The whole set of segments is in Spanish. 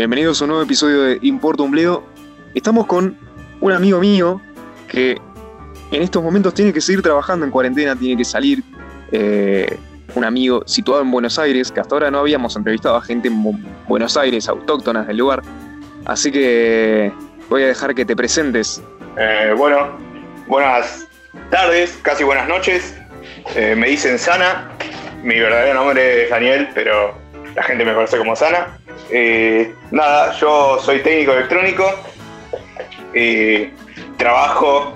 Bienvenidos a un nuevo episodio de Importa un. Estamos con un amigo mío que en estos momentos tiene que seguir trabajando en cuarentena, tiene que salir. eh, un amigo situado en Buenos Aires, que hasta ahora no habíamos entrevistado a gente en Bu- Buenos Aires, autóctonas del lugar. Así que voy a dejar que te presentes. Eh, bueno, buenas tardes, casi buenas noches. Eh, me dicen Sana. Mi verdadero nombre es Daniel, pero la gente me conoce como Sana. Eh, nada, yo soy técnico electrónico y trabajo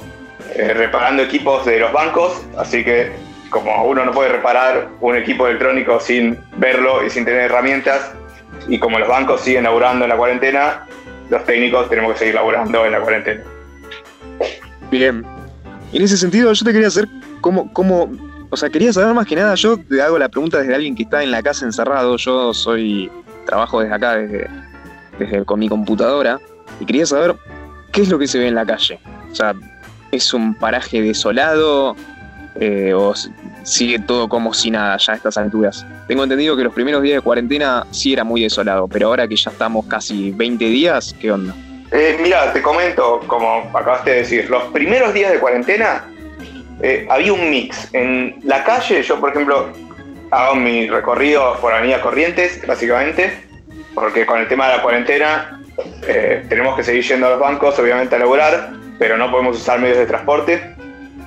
eh, reparando equipos de los bancos, así que como uno no puede reparar un equipo electrónico sin verlo y sin tener herramientas, y como los bancos siguen laburando en la cuarentena, los técnicos tenemos que seguir laburando en la cuarentena. Bien. En ese sentido, yo te quería hacer cómo, cómo, o sea, quería saber más que nada, yo te hago la pregunta desde alguien que está en la casa encerrado, yo soy, trabajo desde acá, desde, desde con mi computadora, y quería saber qué es lo que se ve en la calle. O sea, ¿es un paraje desolado eh, o sigue todo como si nada ya a estas alturas? Tengo entendido que los primeros días de cuarentena sí era muy desolado, pero ahora que ya estamos casi 20 días, ¿qué onda? Eh, mira, te comento, como acabaste de decir, los primeros días de cuarentena eh, había un mix. En la calle, yo por ejemplo hago mi recorrido por Avenida Corrientes, básicamente, porque con el tema de la cuarentena eh, tenemos que seguir yendo a los bancos, obviamente a laburar, pero no podemos usar medios de transporte.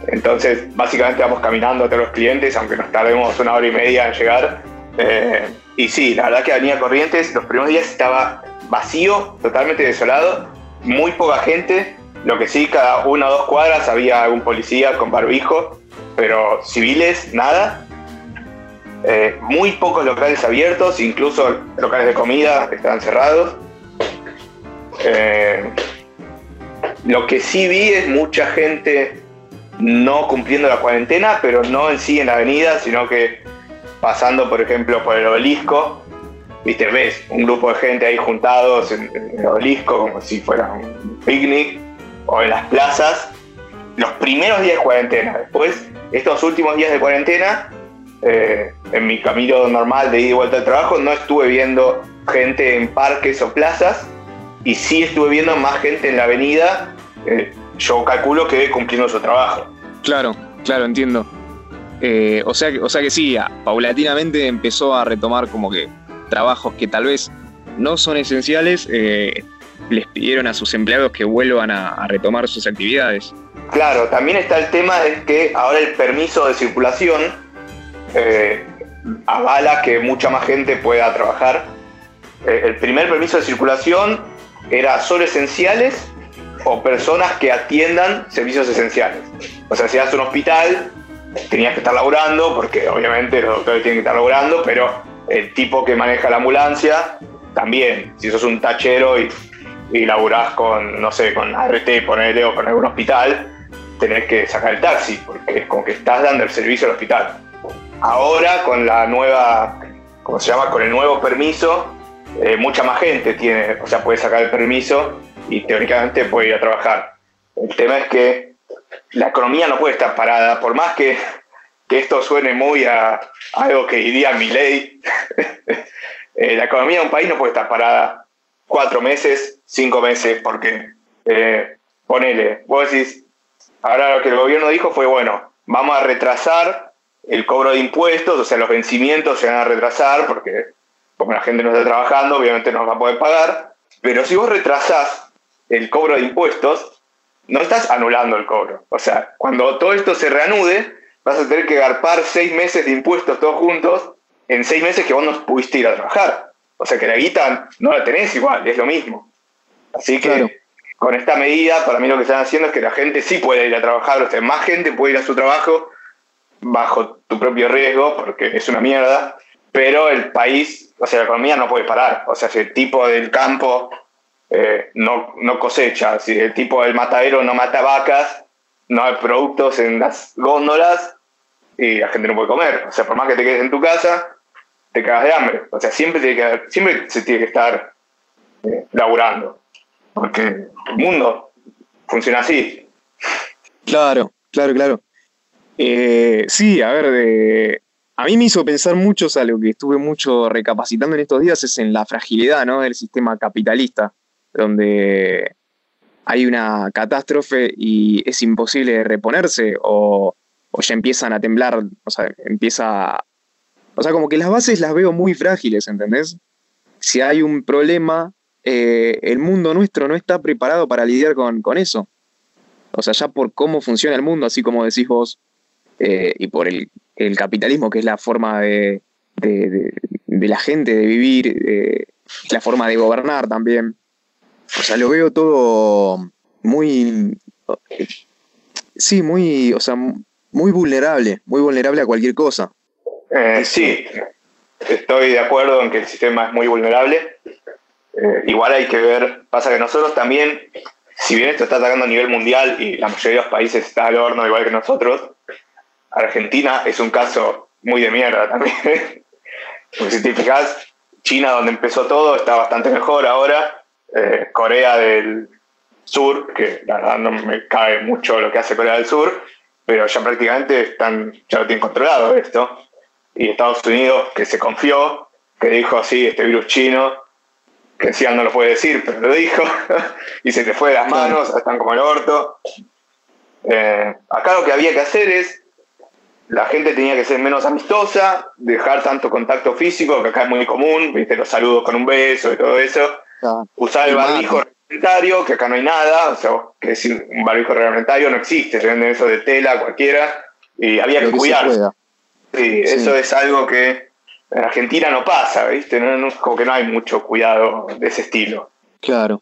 Entonces, básicamente vamos caminando a los clientes, aunque nos tardemos una hora y media en llegar. Eh, y sí, la verdad que Avenida Corrientes los primeros días estaba vacío, totalmente desolado, muy poca gente. Lo que sí, cada una o dos cuadras había algún policía con barbijo, pero civiles, nada. Eh, muy pocos locales abiertos, incluso locales de comida estaban cerrados. Eh, lo que sí vi es mucha gente no cumpliendo la cuarentena, pero no en sí en la avenida, sino que pasando, por ejemplo, por el obelisco, viste, ves un grupo de gente ahí juntados en, en el obelisco como si fuera un picnic, o en las plazas, los primeros días de cuarentena. Después, estos últimos días de cuarentena, eh, en mi camino normal de ida y vuelta al trabajo, no estuve viendo gente en parques o plazas, y sí estuve viendo más gente en la avenida, eh, yo calculo que cumpliendo su trabajo. Claro, claro, entiendo. Eh, o, sea, que- o sea que sí, paulatinamente empezó a retomar como que trabajos que tal vez no son esenciales, eh, les pidieron a sus empleados que vuelvan a, a retomar sus actividades. Claro, también está el tema de que ahora el permiso de circulación eh, avala que mucha más gente pueda trabajar. Eh, el primer permiso de circulación era solo esenciales o personas que atiendan servicios esenciales. O sea, si vas un hospital, tenías que estar laburando, porque obviamente los doctores tienen que estar laburando, pero el tipo que maneja la ambulancia también. Si sos un tachero y, y laburás con, no sé, con ART, ponele, o con algún hospital, tenés que sacar el taxi, porque es como que estás dando el servicio al hospital. Ahora, con la nueva, ¿cómo se llama? Con el nuevo permiso, eh, mucha más gente tiene, o sea, puede sacar el permiso y teóricamente puede ir a trabajar. El tema es que la economía no puede estar parada, por más que, que esto suene muy a, a algo que diría mi ley, la economía de un país no puede estar parada cuatro meses, cinco meses, porque eh, ponele, vos decís, ahora lo que el gobierno dijo fue, bueno, vamos a retrasar el cobro de impuestos, o sea, los vencimientos se van a retrasar, porque como la gente no está trabajando, obviamente no va a poder pagar, pero si vos retrasás el cobro de impuestos, no estás anulando el cobro. O sea, cuando todo esto se reanude, vas a tener que garpar seis meses de impuestos todos juntos en seis meses que vos no pudiste ir a trabajar. O sea que la guita no la tenés igual, es lo mismo. Así que Claro. con esta medida, para mí lo que están haciendo es que la gente sí puede ir a trabajar, o sea, más gente puede ir a su trabajo bajo tu propio riesgo, porque es una mierda, pero el país, o sea, la economía no puede parar. O sea, si el tipo del campo eh, no, no cosecha, si el tipo del matadero no mata vacas, no hay productos en las góndolas y la gente no puede comer. O sea, por más que te quedes en tu casa, te cagas de hambre. O sea, siempre, tiene que siempre se tiene que estar eh, laburando, porque el mundo funciona así. Claro, claro, claro. Eh, sí, a ver, a mí me hizo pensar mucho, o lo que estuve mucho recapacitando en estos días es en la fragilidad ¿no? del sistema capitalista, donde hay una catástrofe y es imposible reponerse o, o ya empiezan a temblar, o sea, empieza... O sea, como que las bases las veo muy frágiles, ¿entendés? Si hay un problema, eh, el mundo nuestro no está preparado para lidiar con, con, eso. O sea, ya por cómo funciona el mundo, así como decís vos, eh, y por el, capitalismo, que es la forma de, de, la gente de vivir, eh, la forma de gobernar también. O sea, lo veo todo muy... Sí, muy, o sea, muy vulnerable, muy vulnerable a cualquier cosa. Eh, sí, estoy de acuerdo en que el sistema es muy vulnerable. Igual hay que ver, pasa que nosotros también, si bien esto está atacando a nivel mundial y la mayoría de los países está al horno igual que nosotros, Argentina es un caso muy de mierda también. Porque si te fijas, China, donde empezó todo, está bastante mejor ahora. Eh, Corea del Sur, que la verdad no me cabe mucho lo que hace Corea del Sur, pero ya prácticamente están, ya lo tienen controlado esto. Y Estados Unidos, que se confió, que dijo, sí, este virus chino, que decía no lo puede decir, pero lo dijo, y se te fue de las manos, están como el orto. Eh, acá lo que había que hacer es, la gente tenía que ser menos amistosa, dejar tanto contacto físico, que acá es muy común, viste, los saludos con un beso y todo eso, usar el barbijo reglamentario, que acá no hay nada, o sea, que decir un barbijo reglamentario no existe, se venden eso de tela, cualquiera, y había que, cuidar. Sí, eso es algo que en Argentina no pasa, ¿viste? No, como que no hay mucho cuidado de ese estilo. Claro.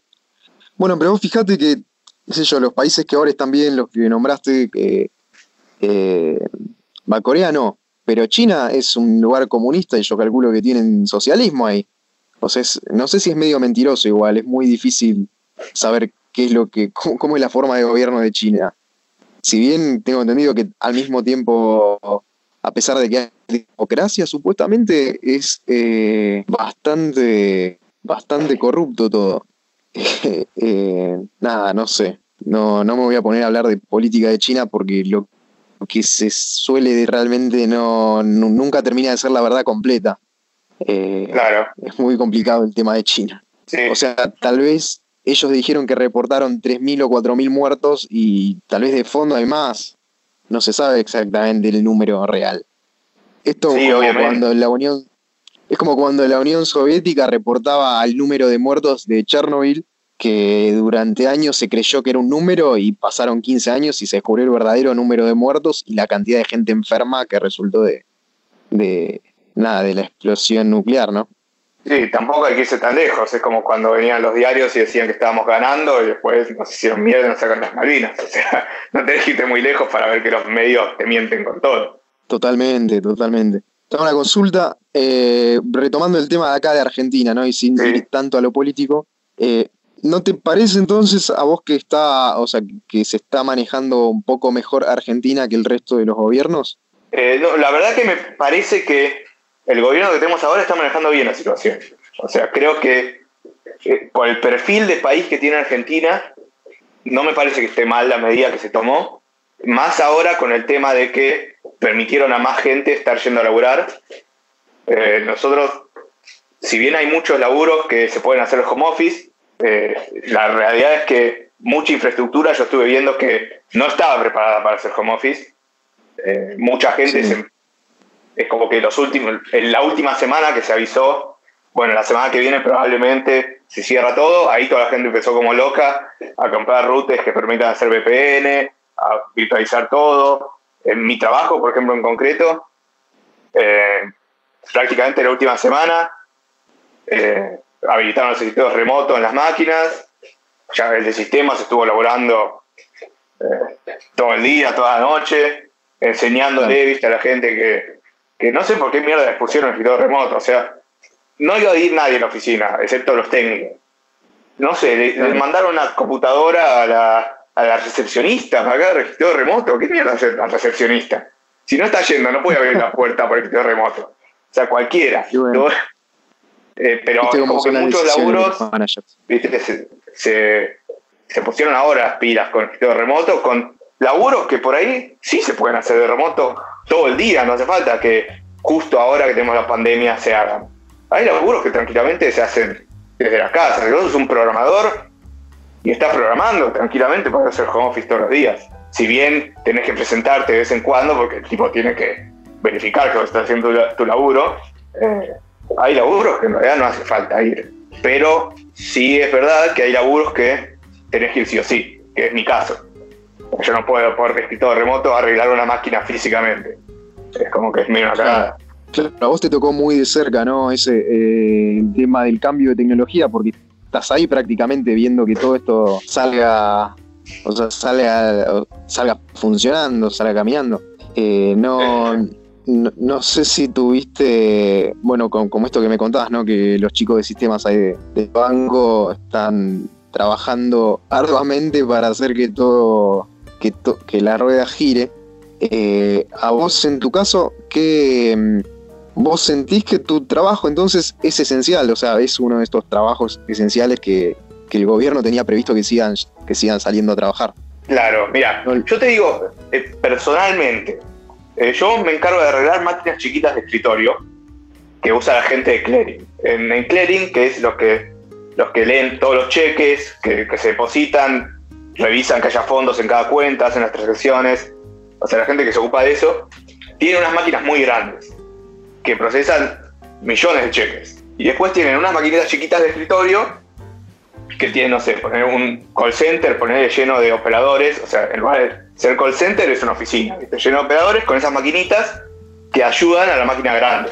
Bueno, pero vos fíjate que, qué sé yo, los países que ahora están bien, los que nombraste, que eh, Corea no, pero China es un lugar comunista y yo calculo que tienen socialismo ahí. O sea, no sé si es medio mentiroso igual, es muy difícil saber qué es lo que, cómo, es la forma de gobierno de China. Si bien tengo entendido que al mismo tiempo, a pesar de que hay democracia, supuestamente es eh, bastante, bastante corrupto todo. Eh, nada, no sé. No, no me voy a poner a hablar de política de China porque lo que se suele realmente no, nunca termina de ser la verdad completa. Eh, claro. Es muy complicado el tema de China. O sea, tal vez ellos dijeron que reportaron 3.000 o 4.000 muertos y tal vez de fondo hay más. No se sabe exactamente el número real. Esto como cuando la Unión es como cuando la Unión Soviética reportaba el número de muertos de Chernobyl, que durante años se creyó que era un número y pasaron 15 años y se descubrió el verdadero número de muertos y la cantidad de gente enferma que resultó de, de nada, de la explosión nuclear, ¿no? Sí, tampoco hay que irse tan lejos. Es como cuando venían los diarios y decían que estábamos ganando y después nos hicieron miedo y nos sacan las Malvinas. O sea, no que irte muy lejos para ver que los medios te mienten con todo. Totalmente, totalmente. Tengo una consulta, eh, retomando el tema de acá de Argentina, ¿no? Y sin ir tanto a lo político. Eh, ¿No te parece entonces a vos que está, o sea, que se está manejando un poco mejor Argentina que el resto de los gobiernos? Eh, la verdad que me parece que el gobierno que tenemos ahora está manejando bien la situación. O sea, creo que eh, por el perfil de país que tiene Argentina, no me parece que esté mal la medida que se tomó. Más ahora con el tema de que permitieron a más gente estar yendo a laburar. Eh, nosotros, si bien hay muchos laburos que se pueden hacer home office, eh, la realidad es que mucha infraestructura yo estuve viendo que no estaba preparada para hacer home office. mucha gente se es como que los últimos, en la última semana que se avisó, bueno, la semana que viene probablemente se cierra todo, ahí toda la gente empezó como loca a comprar routes que permitan hacer VPN, a virtualizar todo. En mi trabajo, por ejemplo, en concreto, eh, prácticamente la última semana eh, habilitaron los servicios remotos en las máquinas, ya el de sistemas estuvo elaborando eh, todo el día, toda la noche, enseñándole ¿viste, a la gente que que no sé por qué mierda les pusieron el escritorio remoto. O sea, no iba a ir nadie en la oficina, excepto los técnicos. No sé, le, mandaron una computadora a la, a la recepcionista para acá escritorio remoto. ¿Qué mierda hace la recepcionista? Si no está yendo, no puede abrir la puerta por el escritorio remoto. O sea, cualquiera. Eh, pero como que muchos laburos ¿viste? Se, se, se, pusieron ahora las pilas con el remoto, con laburos que por ahí sí se pueden hacer de remoto todo el día, no hace falta que justo ahora que tenemos la pandemia se hagan. Hay laburos que tranquilamente se hacen desde la casa. Vos sos un programador y estás programando tranquilamente para hacer home office todos los días. Si bien tenés que presentarte de vez en cuando porque el tipo tiene que verificar que vos estás haciendo tu laburo, eh, hay laburos que en realidad no hace falta ir. Pero sí es verdad que hay laburos que tenés que ir sí o sí, que es mi caso. Yo no puedo por escritorio remoto arreglar una máquina físicamente. Es como que es medio una cagada. Claro, a vos te tocó muy de cerca, ¿no? Ese eh, tema del cambio de tecnología, porque estás ahí prácticamente viendo que todo esto salga, o sea, salga, salga funcionando, salga caminando. Eh, no, no, sé si tuviste, bueno, como esto que me contabas, ¿no? Que los chicos de sistemas ahí de, banco están trabajando arduamente para hacer que todo, que, que la rueda gire. Eh, a vos, en tu caso, ¿qué, vos sentís que tu trabajo entonces es esencial, o sea, es uno de estos trabajos esenciales que, el gobierno tenía previsto que sigan, que sigan saliendo a trabajar. Claro, mira, yo te digo, eh, personalmente, eh, yo me encargo de arreglar máquinas chiquitas de escritorio que usa la gente de clearing. En, clearing, que es los que, los que leen todos los cheques, que, que se depositan, revisan que haya fondos en cada cuenta, hacen las transacciones, o sea, la gente que se ocupa de eso, tiene unas máquinas muy grandes que procesan millones de cheques. Y después tienen unas maquinitas chiquitas de escritorio que tienen, no sé, poner un call center, poner lleno de operadores, o sea, en lugar de ser call center es una oficina, lleno de operadores con esas maquinitas que ayudan a la máquina grande.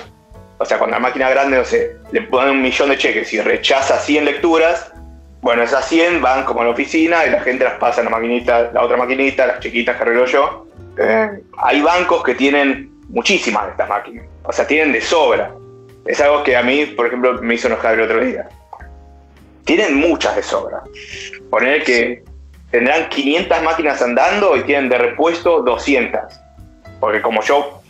O sea, cuando la máquina grande, no sé, le ponen un millón de cheques y rechaza 100 lecturas, bueno, esas 100 van como a la oficina y la gente las pasa a la maquinita, la otra maquinita, las chiquitas que arreglo yo. Eh, hay bancos que tienen muchísimas de estas máquinas. O sea, tienen de sobra. Es algo que a mí, por ejemplo, me hizo enojar el otro día. Tienen muchas de sobra. Poner que tendrán 500 máquinas andando y tienen de repuesto 200. Porque como yo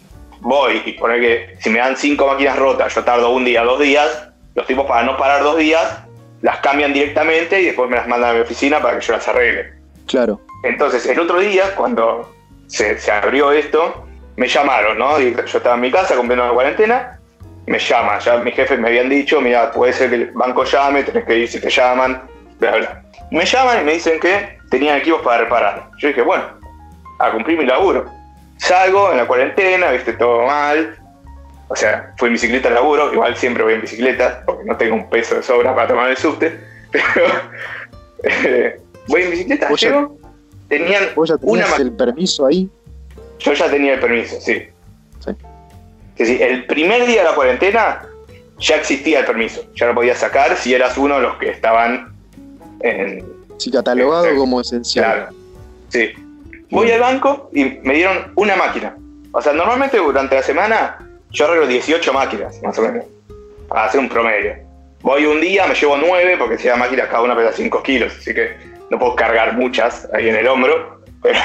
voy y poner que si me dan 5 máquinas rotas, yo tardo un día, dos días, los tipos para no parar dos días, las cambian directamente y después me las mandan a mi oficina para que yo las arregle. Claro. Entonces, el otro día, cuando se, se abrió esto, me llamaron, ¿no? yo estaba en mi casa cumpliendo la cuarentena, me llaman, ya mis jefes me habían dicho, mira, puede ser que el banco llame, tenés que ir si te llaman, bla, bla. Me llaman y me dicen que tenían equipos para reparar. Yo dije, bueno, a cumplir mi laburo. Salgo en la cuarentena, viste, todo mal. O sea, fui en bicicleta al laburo, igual siempre voy en bicicleta, porque no tengo un peso de sobra para tomar el subte, pero eh, voy en bicicleta, llego, tenían ¿Vos ya una el permiso ahí? Yo ya tenía el permiso, sí. Sí. el primer día de la cuarentena ya existía el permiso. Ya lo podías sacar si eras uno de los que estaban en. Sí, catalogado como esencial. Claro. Sí. Voy al banco y me dieron una máquina. O sea, normalmente durante la semana yo arreglo 18 máquinas, más o menos. Para hacer un promedio. Voy un día, me llevo 9, porque si la máquina cada una pesa 5 kilos, así que no puedo cargar muchas ahí en el hombro. Pero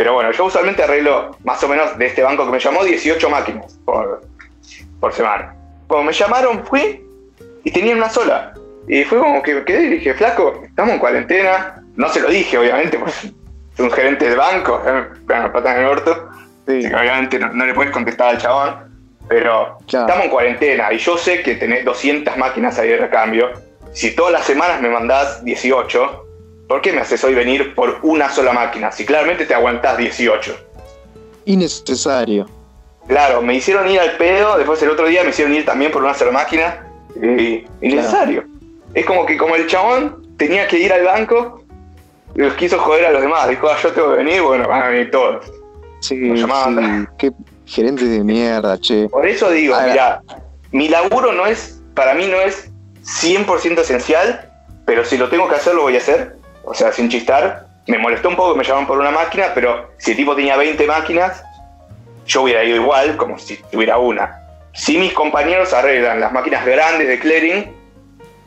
pero bueno, yo usualmente arreglo más o menos de este banco que me llamó 18 máquinas por, por semana. Cuando me llamaron fui y tenían una sola. Y fue como que quedé y dije, flaco, estamos en cuarentena. No se lo dije, obviamente, pues es un gerente del banco, eh, bueno, pata en el orto. obviamente no, le puedes contestar al chabón. Pero estamos en cuarentena y yo sé que tenés 200 máquinas ahí de recambio. Si todas las semanas me mandás 18, ¿por qué me haces hoy venir por una sola máquina? Si claramente te aguantás 18. Innecesario. Claro, me hicieron ir al pedo, después el otro día me hicieron ir también por una sola máquina. Y, innecesario. Es como que como el chabón tenía que ir al banco, los quiso joder a los demás. Dijo, ah, yo tengo que venir, bueno, van a venir todos. Sí, sí. qué gerente de mierda, che. Por eso digo, mira, mi laburo no es, para mí no es 100% esencial, pero si lo tengo que hacer, lo voy a hacer o sea, sin chistar, me molestó un poco que me llamaban por una máquina, pero si el tipo tenía 20 máquinas, yo hubiera ido igual, como si tuviera una. Si mis compañeros arreglan las máquinas grandes de clearing,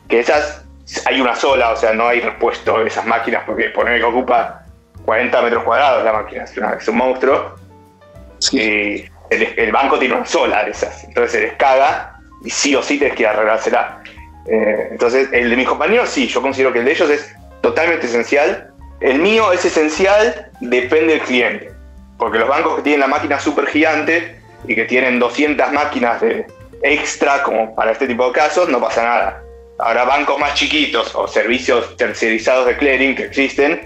que esas hay una sola, o sea, no hay repuesto de esas máquinas, porque poner que ocupa 40 metros cuadrados la máquina, es, un monstruo. Y el, banco tiene una sola de esas, entonces se les caga y sí o sí tienes que arreglársela. Eh, entonces, el de mis compañeros sí, yo considero que el de ellos es totalmente esencial. El mío es esencial, depende del cliente. Porque los bancos que tienen la máquina súper gigante y que tienen 200 máquinas de extra como para este tipo de casos, no pasa nada. Ahora bancos más chiquitos o servicios tercerizados de clearing que existen,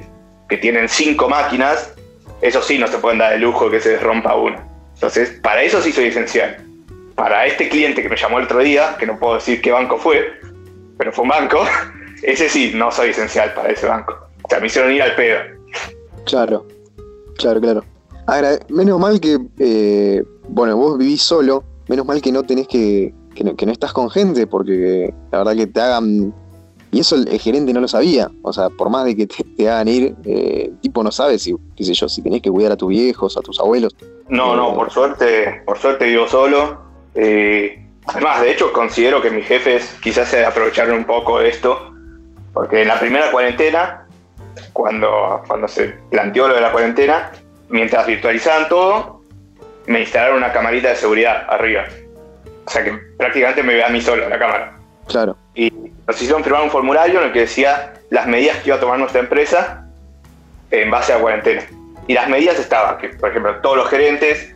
que tienen 5 máquinas, eso sí no se pueden dar el lujo que se rompa una. Entonces, para eso sí soy esencial. Para este cliente que me llamó el otro día, que no puedo decir qué banco fue, pero fue un banco, ese sí no soy esencial para ese banco. O sea, me hicieron ir al pedo. Claro, claro, claro. Ahora, menos mal que, eh, bueno, vos vivís solo, menos mal que no tenés que, que no, estás con gente, porque la verdad que te hagan... Y eso el, gerente no lo sabía, o sea, por más de que te, hagan ir, eh, tipo no sabe si, qué sé yo, si tenés que cuidar a tus viejos, a tus abuelos. No, no, por suerte, por suerte vivo solo. Eh, además, de hecho, considero que mis jefes quizás se aprovecharon un poco de esto, porque en la primera cuarentena, cuando, cuando se planteó lo de la cuarentena, mientras virtualizaban todo, me instalaron una camarita de seguridad arriba. O sea que prácticamente me ve a mí solo en la cámara. Claro. Y nos hicieron firmar un formulario en el que decía las medidas que iba a tomar nuestra empresa en base a la cuarentena. Y las medidas estaban, que por ejemplo todos los gerentes,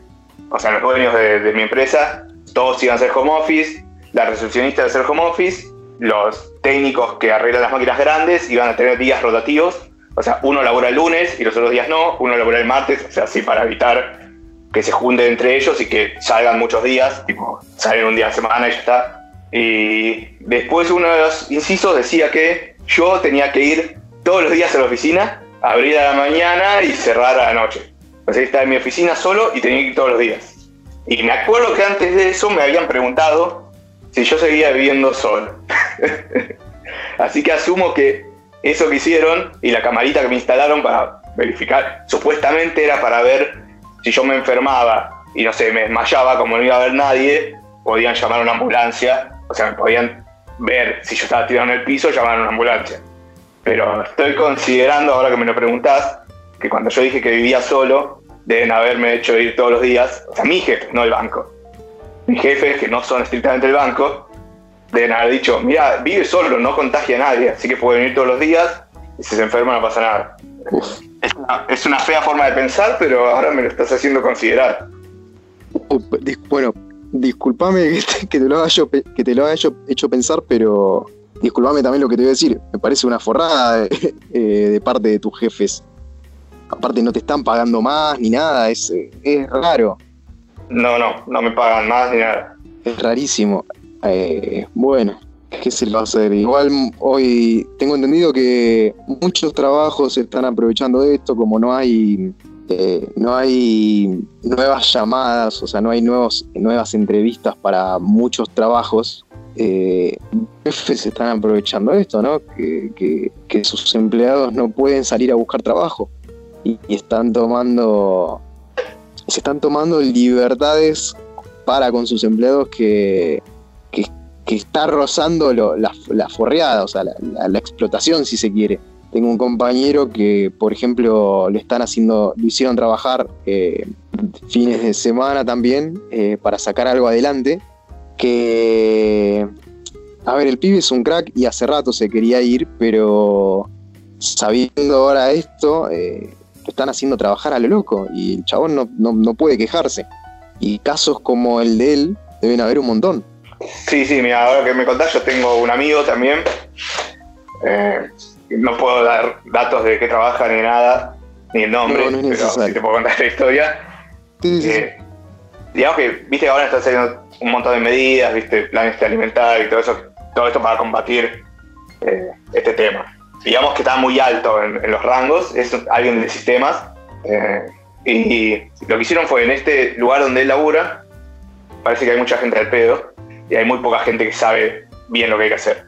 o sea los dueños de, mi empresa, todos iban a ser home office, la recepcionista iba a ser home office, los técnicos que arreglan las máquinas grandes iban a tener días rotativos, o sea, uno labora el lunes y los otros días no, uno labora el martes, o sea, así para evitar que se junten entre ellos y que salgan muchos días, tipo, salen un día a la semana y ya está. Y después uno de los incisos decía que yo tenía que ir todos los días a la oficina, abrir a la mañana y cerrar a la noche. O sea, estaba en mi oficina solo y tenía que ir todos los días. Y me acuerdo que antes de eso me habían preguntado si yo seguía viviendo solo. Así que asumo que eso que hicieron y la camarita que me instalaron para verificar, supuestamente era para ver si yo me enfermaba y no sé, me desmayaba como no iba a ver nadie, podían llamar a una ambulancia, o sea, me podían ver si yo estaba tirado en el piso, llamar a una ambulancia. Pero estoy considerando, ahora que me lo preguntás, que cuando yo dije que vivía solo, deben haberme hecho ir todos los días, o sea, mi jefe, no el banco. Mis jefes, que no son estrictamente el banco, deben haber dicho, mira, vive solo, no contagia a nadie, así que puede venir todos los días y si se enferma no pasa nada. Es una, fea forma de pensar, pero ahora me lo estás haciendo considerar. Bueno, discúlpame que te, lo haya, que te lo haya hecho, pensar, pero discúlpame también lo que te voy a decir. Me parece una forrada eh, de, parte de tus jefes. Aparte no te están pagando más ni nada, es, es raro. No, no, no me pagan más ni nada. Es rarísimo. Eh, bueno, ¿Qué se va a hacer? Igual hoy tengo entendido que muchos trabajos están aprovechando esto, como no hay eh, no hay nuevas llamadas, o sea, no hay nuevos, nuevas entrevistas para muchos trabajos. Eh, se están aprovechando esto, ¿no? Que, sus empleados no pueden salir a buscar trabajo y, y están tomando se están tomando libertades para con sus empleados que, que está rozando la, forreada, o sea, la, explotación, si se quiere. Tengo un compañero que, por ejemplo, le están haciendo, lo hicieron trabajar eh, fines de semana también eh, para sacar algo adelante. Que, a ver, el pibe es un crack y hace rato se quería ir, pero sabiendo ahora esto, eh, lo están haciendo trabajar a lo loco y el chabón no, no puede quejarse. Y casos como el de él deben haber un montón. Sí, sí, mira, ahora que me contás, yo tengo un amigo también. Eh, no puedo dar datos de qué trabaja ni nada, ni el nombre, pero sí te puedo contar la historia. Eh, digamos que, viste ahora están saliendo un montón de medidas, viste, planes de alimentar y todo eso, todo esto para combatir eh, este tema. Digamos que está muy alto en, los rangos, es alguien de sistemas, y lo que hicieron fue en este lugar donde él labura, parece que hay mucha gente al pedo, y hay muy poca gente que sabe bien lo que hay que hacer.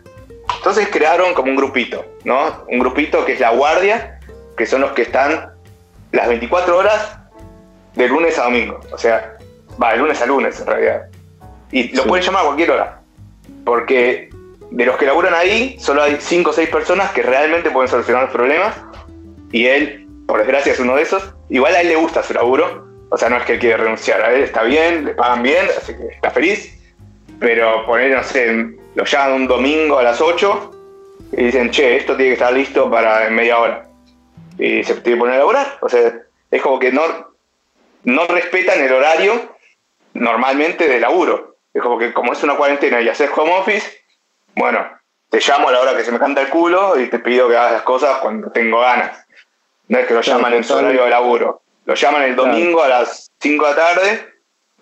Entonces crearon como un grupito, ¿no? Un grupito que es la guardia, que son los que están las 24 horas de lunes a domingo. O sea, va, de lunes a lunes en realidad. Y lo pueden llamar a cualquier hora. Porque de los que laburan ahí, solo hay 5 o 6 personas que realmente pueden solucionar los problemas. Y él, por desgracia, es uno de esos. Igual a él le gusta su laburo. O sea, no es que él quiere renunciar. A él está bien, le pagan bien, así que está feliz pero poner, no sé, lo llaman un domingo a las 8 y dicen, che, esto tiene que estar listo para en media hora. Y se tiene que poner a laburar. O sea, es como que no, no respetan el horario normalmente de laburo. Es como que como es una cuarentena y haces home office, bueno, te llamo a la hora que se me canta el culo y te pido que hagas las cosas cuando tengo ganas. No es que lo llaman en su horario de laburo. Lo llaman el domingo a las 5 de la tarde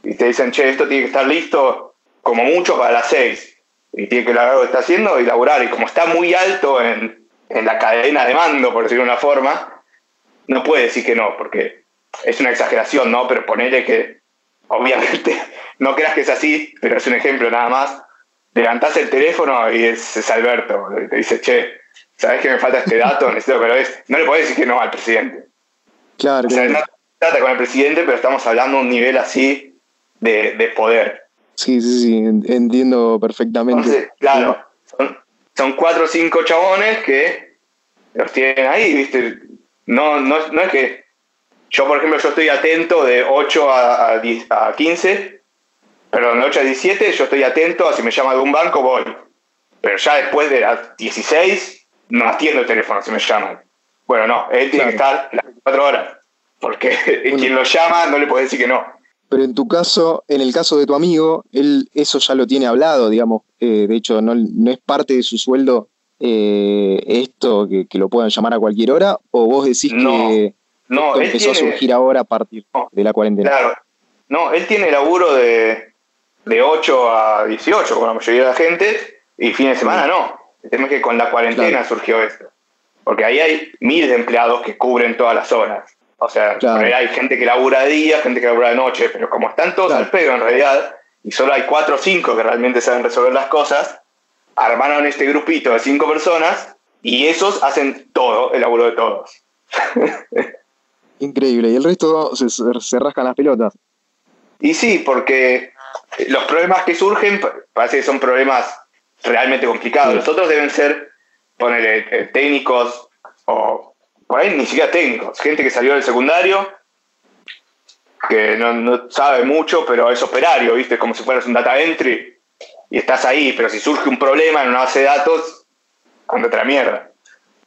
y te dicen, che, esto tiene que estar listo como mucho para las 6. Y tiene que lograr lo que está haciendo y laburar. Y como está muy alto en, en la cadena de mando, por decirlo de una forma, no puede decir que no, porque es una exageración, ¿no? Pero ponerle que, obviamente, no creas que es así, pero es un ejemplo nada más. Levantás el teléfono y es, Alberto. Y te dice, che, ¿sabes que me falta este dato? Necesito que lo des. No le podés decir que no al presidente. Claro. O sea, no trata con el presidente, pero estamos hablando de un nivel así de, de poder. Sí, sí, sí, entiendo perfectamente. claro, son, son, cuatro o cinco chabones que los tienen ahí, ¿viste? No, no, no es que yo, por ejemplo, yo estoy atento de 8 a, a, a 15, perdón, de 8 a 17, yo estoy atento a si me llama de un banco, voy. Pero ya después de las 16, no atiendo el teléfono si me llaman. Bueno, no, él tiene que estar las 24 horas, porque quien lo llama no le puede decir que no. Pero en tu caso, en el caso de tu amigo, él eso ya lo tiene hablado, digamos. Eh, de hecho, no, no, es parte de su sueldo eh, esto, que, lo puedan llamar a cualquier hora, o vos decís que no, empezó a surgir ahora a partir de la cuarentena. Claro. No, él tiene laburo de, de 8 a 18, como la mayoría de la gente, y fin de semana no. El tema es que con la cuarentena surgió esto. Porque ahí hay miles de empleados que cubren todas las horas. O sea, hay gente que labura de día, gente que labura de noche, pero como están todos al pedo en realidad, y solo hay cuatro o cinco que realmente saben resolver las cosas, armaron este grupito de cinco personas y esos hacen todo, el laburo de todos. Increíble, y el resto se, se rascan las pelotas. Y sí, porque los problemas que surgen parece que son problemas realmente complicados. Los otros deben ser, poner eh, técnicos o por ahí ni siquiera técnicos, gente que salió del secundario, que no, sabe mucho, pero es operario, ¿viste? Como si fueras un data entry y estás ahí, pero si surge un problema en una base de datos, anda otra mierda.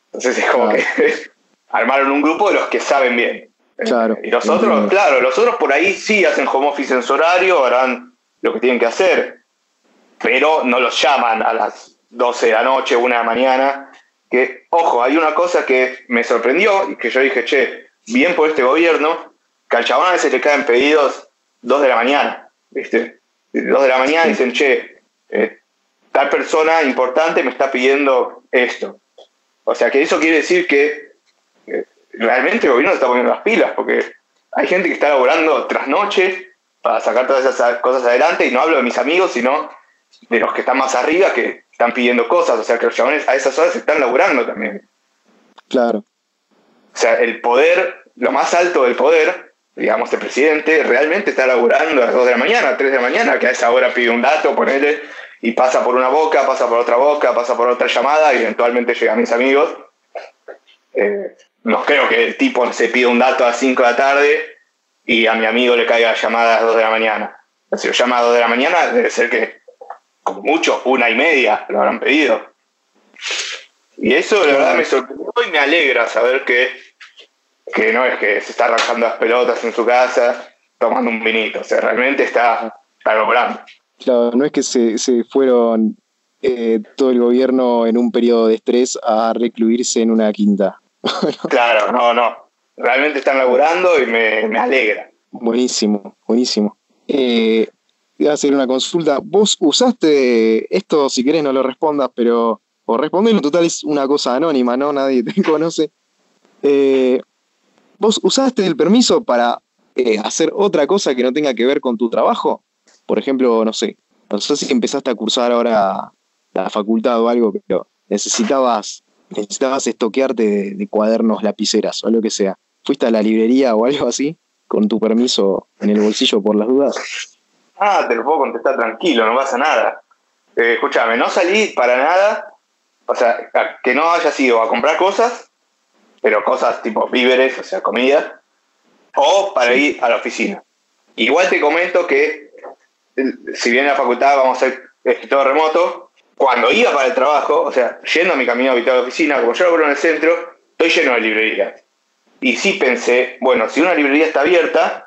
Entonces es como que armaron un grupo de los que saben bien. Claro. Y los otros, claro, los otros por ahí sí hacen home office en su horario, harán lo que tienen que hacer, pero no los llaman a las 12 de la noche, una de la mañana, que, ojo, hay una cosa que me sorprendió y que yo dije, che, bien por este gobierno, que al chabón a veces le caen pedidos dos de la mañana, ¿viste? Dos de la mañana dicen, che, eh, tal persona importante me está pidiendo esto. O sea que eso quiere decir que realmente el gobierno está poniendo las pilas, porque hay gente que está laborando tras noche para sacar todas esas cosas adelante, y no hablo de mis amigos, sino de los que están más arriba, que están pidiendo cosas, o sea que los chabones a esas horas están laburando también. Claro. O sea, el poder, lo más alto del poder, digamos, el presidente, realmente está laburando a las 2 de la mañana, a 3 de la mañana, que a esa hora pide un dato, ponele, y pasa por una boca, pasa por otra boca, pasa por otra llamada, y eventualmente llega a mis amigos. Eh, no creo que el tipo se pida un dato a las 5 de la tarde y a mi amigo le caiga la llamada a las 2 de la mañana. Si lo llama a las 2 de la mañana, debe ser que como mucho, una y media lo habrán pedido. Y eso la verdad me sorprendió y me alegra saber que, que no es que se está arrancando las pelotas en su casa tomando un vinito, o sea, realmente está, logrando. Claro, no es que se, se fueron eh, todo el gobierno en un periodo de estrés a recluirse en una quinta. claro, no, no. Realmente están laburando y me, me alegra. Buenísimo, buenísimo. Eh, voy a hacer una consulta. Vos usaste esto, si querés no lo respondas, pero. O respondelo, total es una cosa anónima, ¿no? Nadie te conoce. Eh, ¿Vos usaste el permiso para eh, hacer otra cosa que no tenga que ver con tu trabajo? Por ejemplo, no sé, no sé si empezaste a cursar ahora la facultad o algo, pero necesitabas, necesitabas estoquearte de cuadernos, lapiceras o lo que sea. ¿Fuiste a la librería o algo así? Con tu permiso en el bolsillo por las dudas. Ah, te lo puedo contestar tranquilo, no pasa nada. Eh, escúchame, no salí para nada, o sea, que no haya sido a comprar cosas, pero cosas tipo víveres, o sea, comida, o para ir a la oficina. Igual te comento que, si bien en la facultad vamos a ser escritor remoto, cuando iba para el trabajo, o sea, yendo a mi camino habitual de la oficina, como yo laburo en el centro, estoy lleno de librerías. Y sí pensé, bueno, si una librería está abierta,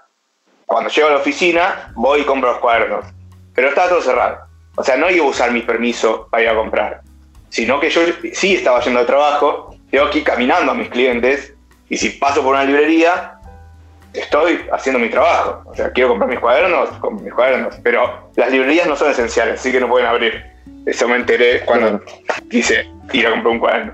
cuando llego a la oficina, voy y compro los cuadernos. Pero estaba todo cerrado. O sea, no iba a usar mi permiso para ir a comprar, sino que yo sí estaba yendo de trabajo, tengo aquí caminando a mis clientes, y si paso por una librería, estoy haciendo mi trabajo. O sea, quiero comprar mis cuadernos, compro mis cuadernos. Pero las librerías no son esenciales, así que no pueden abrir. Eso me enteré cuando quise ir a comprar un cuaderno.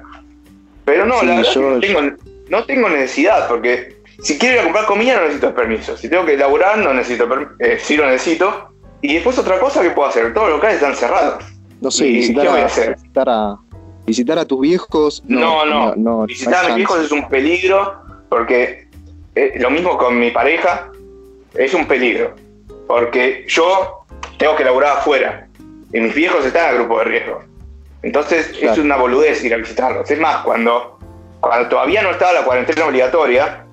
Pero no, la verdad que no tengo, no tengo necesidad, porque si quiero ir a comprar comida no necesito permiso. Si tengo que elaborar, no necesito eh, sí lo necesito. Y después otra cosa que puedo hacer, todos los locales están cerrados. No sé, visitar, a, visitar, a, visitar a tus viejos. No, no, no. visitar a mis viejos es un peligro porque eh, lo mismo con mi pareja, es un peligro. Porque yo tengo que laburar afuera y mis viejos están en grupo de riesgo. Entonces es una boludez ir a visitarlos. Es más, cuando, cuando todavía no estaba la cuarentena obligatoria,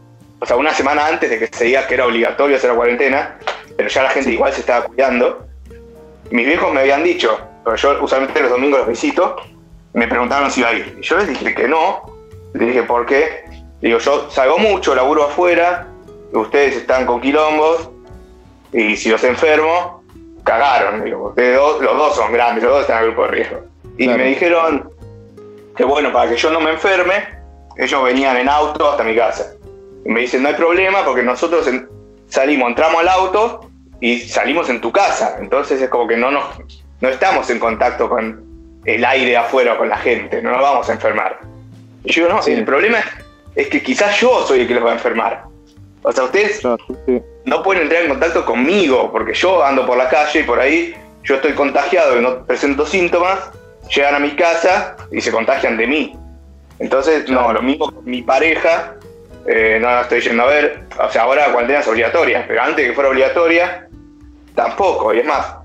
o sea, una semana antes de que se diga que era obligatorio hacer la cuarentena, pero ya la gente igual se estaba cuidando, mis viejos me habían dicho, pero yo usualmente los domingos los visito, me preguntaron si iba a ir. Y yo les dije que no, les dije por qué, Digo, yo salgo mucho, laburo afuera, ustedes están con quilombos, y si los enfermo, cagaron. Digo, ustedes dos, los dos son grandes, los dos están en el grupo de riesgo. Y me dijeron que bueno, para que yo no me enferme, ellos venían en auto hasta mi casa. Y me dicen, no hay problema porque nosotros salimos, entramos al auto y salimos en tu casa. Entonces es como que no, nos, no estamos en contacto con el aire afuera, con la gente, no nos vamos a enfermar. Y yo, no, el problema es es que quizás yo soy el que los va a enfermar. O sea, ustedes no pueden entrar en contacto conmigo, porque yo ando por la calle y por ahí yo estoy contagiado y no presento síntomas, llegan a mi casa y se contagian de mí. Entonces, no, lo mismo con mi pareja, eh, no la estoy yendo a ver, o sea, ahora la cuarentena es obligatoria, pero antes que fuera obligatoria, tampoco, y es más,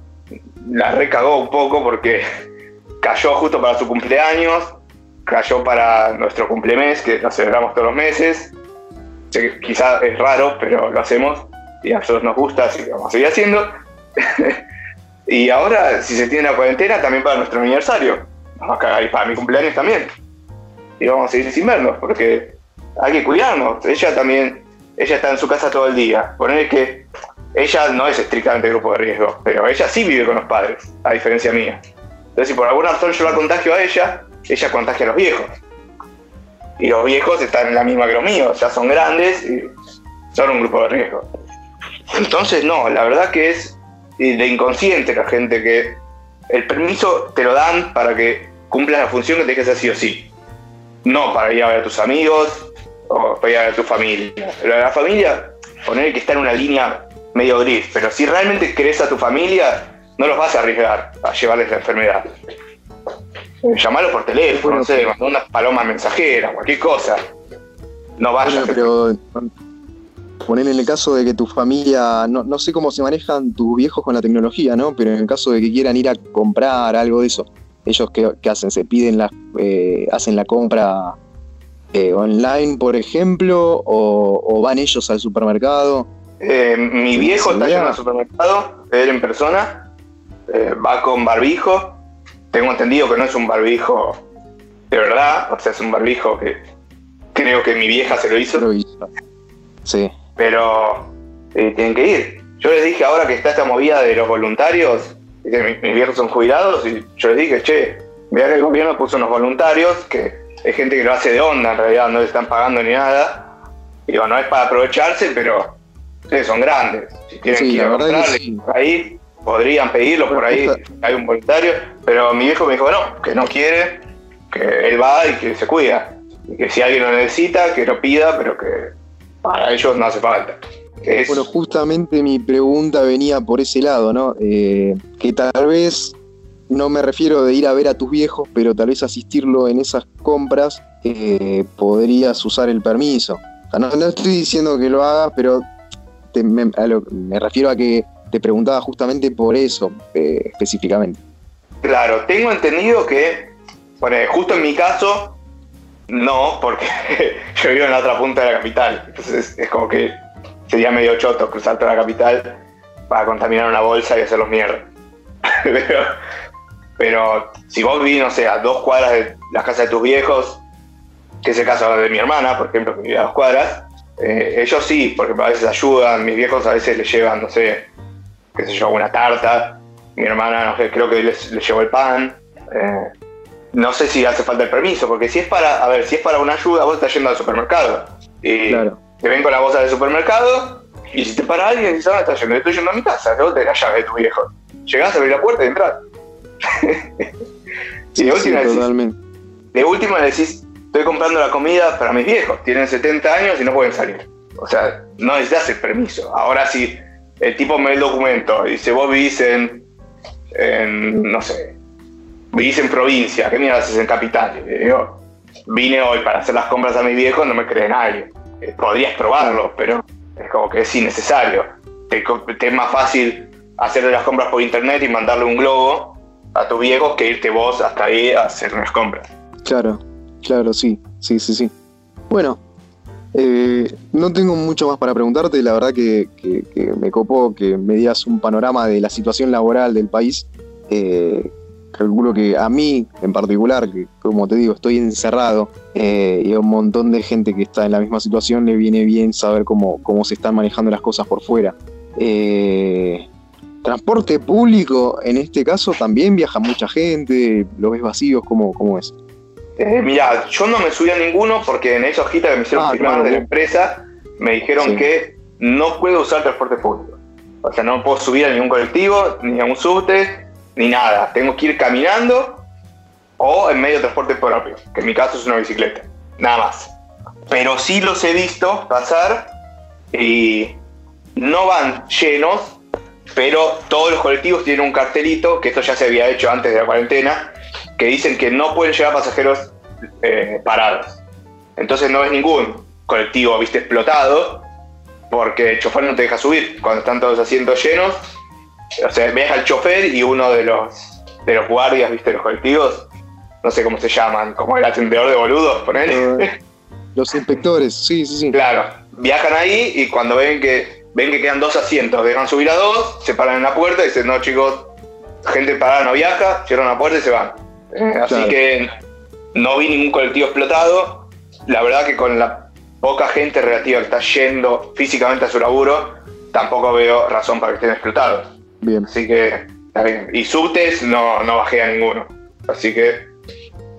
la recagó un poco porque cayó justo para su cumpleaños, cayó para nuestro cumplemes, que lo celebramos todos los meses. quizás es raro, pero lo hacemos y a nosotros nos gusta, así que vamos a seguir haciendo. y ahora, si se tiene la cuarentena, también para nuestro aniversario. Vamos a cagar y para mi cumpleaños también. Y vamos a seguir sin vernos, porque hay que cuidarnos. Ella también, ella está en su casa todo el día. Poner que ella no es estrictamente grupo de riesgo, pero ella sí vive con los padres, a diferencia mía. Entonces, si por alguna razón yo la contagio a ella, ella contagia a los viejos. Y los viejos están en la misma que los míos, ya son grandes y son un grupo de riesgo. Entonces, no, la verdad que es de inconsciente la gente que el permiso te lo dan para que cumplas la función que te que hacer sí o sí. No para ir a ver a tus amigos o para ir a a tu familia. Pero la familia, poner que está en una línea medio gris, pero si realmente querés a tu familia, no los vas a arriesgar a llevarles la enfermedad. Llamalo por teléfono, no sé, mandó una paloma mensajera, cualquier cosa. No vayas. pero poner en el caso de que tu familia, no, no sé cómo se manejan tus viejos con la tecnología, ¿no? Pero en el caso de que quieran ir a comprar algo de eso, ellos qué, hacen, se piden la, eh, hacen la compra eh, online, por ejemplo, o, van ellos al supermercado. Eh, mi viejo está yendo al supermercado, él en persona, va con barbijo, tengo entendido que no es un barbijo de verdad, o sea, es un barbijo que creo que mi vieja se lo hizo. Sí. Pero eh, tienen que ir. Yo les dije ahora que está esta movida de los voluntarios, que mis, viejos son jubilados, y yo les dije, che, mira que el gobierno puso unos voluntarios, que hay gente que lo hace de onda, en realidad no le están pagando ni nada. Y digo, no es para aprovecharse, pero ustedes son grandes. Si tienen que ir a ahí, podrían pedirlo por ahí, hay un voluntario, pero mi viejo me dijo, no, que no quiere, que él va y que se cuida, y que si alguien lo necesita, que lo pida, pero que para ellos no hace falta. Bueno, justamente mi pregunta venía por ese lado, ¿no? Eh, que tal vez no me refiero de ir a ver a tus viejos, pero tal vez asistirlo en esas compras, eh, podrías usar el permiso. no, estoy diciendo que lo hagas, pero me refiero a que te preguntaba justamente por eso eh, específicamente. Claro, tengo entendido que, bueno, justo en mi caso, no, porque yo vivo en la otra punta de la capital. Entonces es como que sería medio choto cruzar toda la capital para contaminar una bolsa y hacerlos mierda. pero, pero si vos vivís, no sé, a dos cuadras de la casa de tus viejos, que es el caso de mi hermana, por ejemplo, que vive a dos cuadras, Eh, ellos sí, porque a veces ayudan, mis viejos a veces les llevan, no sé, qué sé yo, una tarta, mi hermana, no sé, creo que les, les llevó el pan. Eh, no sé si hace falta el permiso, porque si es para, a ver, si es para una ayuda, vos estás yendo al supermercado. Y te ven con la bolsa del supermercado, y si te para alguien y dices, ah, estás yendo, estoy yendo a mi casa, vos tenés la llave de tu viejo. Llegás a abrir la puerta y entras. y de última totalmente. de última le decís, estoy comprando la comida para mis viejos, tienen 70 años y no pueden salir. O sea, no necesitas el permiso. Ahora si el tipo me da el documento y dice, vos vivís en, en no sé, vivís en provincia, ¿qué mierda haces en capital? yo, vine hoy para hacer las compras a mis viejos, no me cree nadie. Eh, podrías probarlo, pero es como que es innecesario. Te, te es más fácil hacerle las compras por internet y mandarle un globo a tus viejos que irte vos hasta ahí a hacer las compras. Claro, claro, sí, sí, sí, sí. Bueno, eh, no tengo mucho más para preguntarte, la verdad que, me copó que me digas un panorama de la situación laboral del país. Eh, calculo que a mí en particular, que como te digo, estoy encerrado eh, y a un montón de gente que está en la misma situación le viene bien saber cómo, cómo se están manejando las cosas por fuera. Transporte público, en este caso, también viaja mucha gente, lo ves vacíos, ¿cómo, cómo es? Eh, mira, yo no me subí a ninguno porque en esa hojita que me hicieron ah, firmar de la empresa me dijeron que no puedo usar transporte público. O sea, no puedo subir a ningún colectivo, ni a un subte, ni nada. Tengo que ir caminando o en medio de transporte propio, que en mi caso es una bicicleta. Nada más. Pero sí los he visto pasar y no van llenos, pero todos los colectivos tienen un cartelito, que esto ya se había hecho antes de la cuarentena, que dicen que no pueden llevar pasajeros eh, parados. Entonces no ves ningún colectivo, viste, explotado, porque el chofer no te deja subir. Cuando están todos los asientos llenos, o sea, ves al chofer y uno de los, de los guardias, viste, los colectivos, no sé cómo se llaman, como el atendedor de boludos, ponele. Eh, los inspectores, sí, sí, sí. Claro, viajan ahí y cuando ven que ven que quedan dos asientos, dejan subir a dos, se paran en la puerta y dicen, no chicos, gente parada no viaja, cierran la puerta y se van. Así que no vi ningún colectivo explotado. La verdad que con la poca gente relativa que está yendo físicamente a su laburo, tampoco veo razón para que estén explotados. Bien. Así que está bien. Y subtes no, no bajé a ninguno. Así que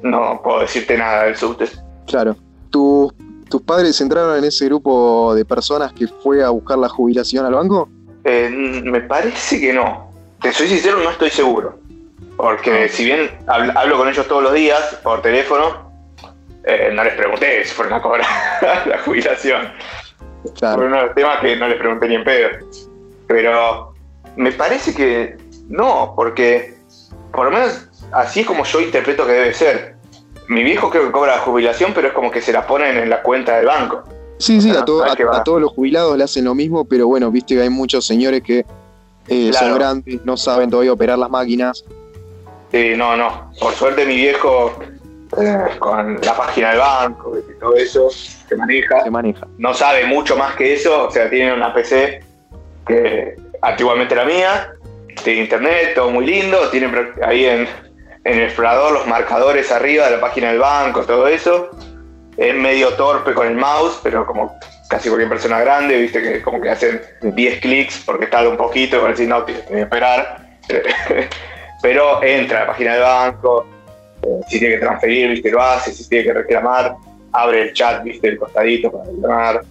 no puedo decirte nada del subtes. Claro. ¿Tus, ¿Tus padres entraron en ese grupo de personas que fue a buscar la jubilación al banco? Eh, me parece que no. Te soy sincero, no estoy seguro. Porque ah. si bien hablo con ellos todos los días por teléfono, eh, no les pregunté si fueron a cobrar la jubilación. Claro. Fue uno de los temas que no les pregunté ni en pedo. Pero me parece que no, porque por lo menos así es como yo interpreto que debe ser. Mi viejo creo que cobra la jubilación, pero es como que se la ponen en la cuenta del banco. Sí, sí, a, todos los jubilados le hacen lo mismo, pero bueno, viste que hay muchos señores que eh, son grandes, no saben todavía operar las máquinas Sí, no, no. Por suerte mi viejo, eh, con la página del banco y todo eso, se maneja. Se maneja. No sabe mucho más que eso, o sea, tiene una PC que antiguamente la mía, tiene internet, todo muy lindo, tiene ahí en, el explorador los marcadores arriba de la página del banco, todo eso. Es medio torpe con el mouse, pero como casi cualquier persona grande, viste que como que hacen 10 clics porque tarda un poquito, para decir, no, tiene que esperar. pero entra a la página del banco, eh, si tiene que transferir, viste, lo hace, si tiene que reclamar, abre el chat, viste, el costadito para reclamar.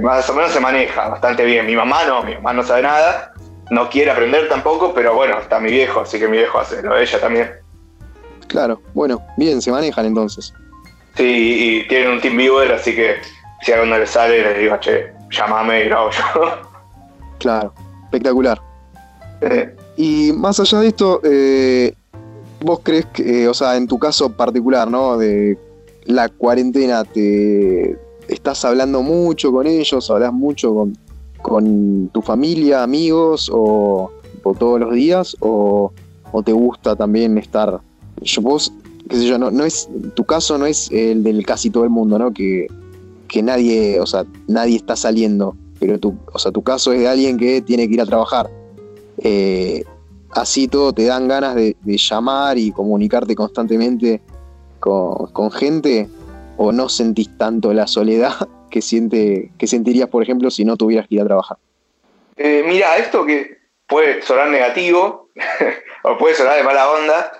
Más o menos se maneja bastante bien. Mi mamá no, mi mamá no sabe nada, no quiere aprender tampoco, pero bueno, está mi viejo, así que mi viejo hace lo de ella también. Claro, bueno, bien, se manejan entonces. Sí, y tienen un team viewer, así que si a uno le sale, le digo, che, llámame y grabo yo. Claro, espectacular. Eh, y más allá de esto, eh, vos crees que, eh, o sea, en tu caso particular, ¿no? De la cuarentena, te estás hablando mucho con ellos, hablas mucho con, con tu familia, amigos, o, todos los días, o, te gusta también estar. Yo, vos, qué sé yo, no, no es, tu caso no es el del casi todo el mundo, ¿no? Que, que nadie, o sea, nadie está saliendo, pero tu, o sea, tu caso es de alguien que tiene que ir a trabajar eh, así todo te dan ganas de, llamar y comunicarte constantemente con, gente o no sentís tanto la soledad que, siente, que sentirías, por ejemplo, si no tuvieras que ir a trabajar? Eh, mira, esto que puede sonar negativo o puede sonar de mala onda,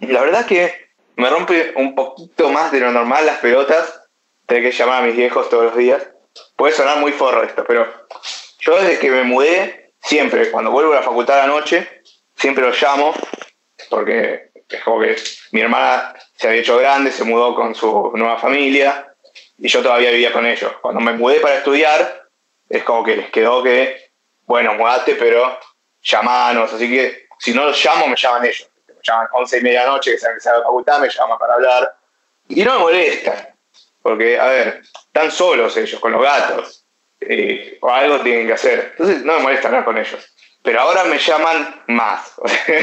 la verdad que me rompe un poquito más de lo normal las pelotas, tener que llamar a mis viejos todos los días. Puede sonar muy forro esto, pero yo desde que me mudé, siempre, cuando vuelvo a la facultad a la noche, siempre los llamo, porque es como que mi hermana se había hecho grande, se mudó con su nueva familia, y yo todavía vivía con ellos. Cuando me mudé para estudiar, es como que les quedó que, bueno, mudate, pero llamanos, así que si no los llamo, me llaman ellos llaman 11 y media de la noche, que saben que se va a la facultad, me llaman para hablar. Y no me molesta, porque, a ver, están solos ellos, con los gatos, eh, o algo tienen que hacer. Entonces no me molesta hablar con ellos. Pero ahora me llaman más.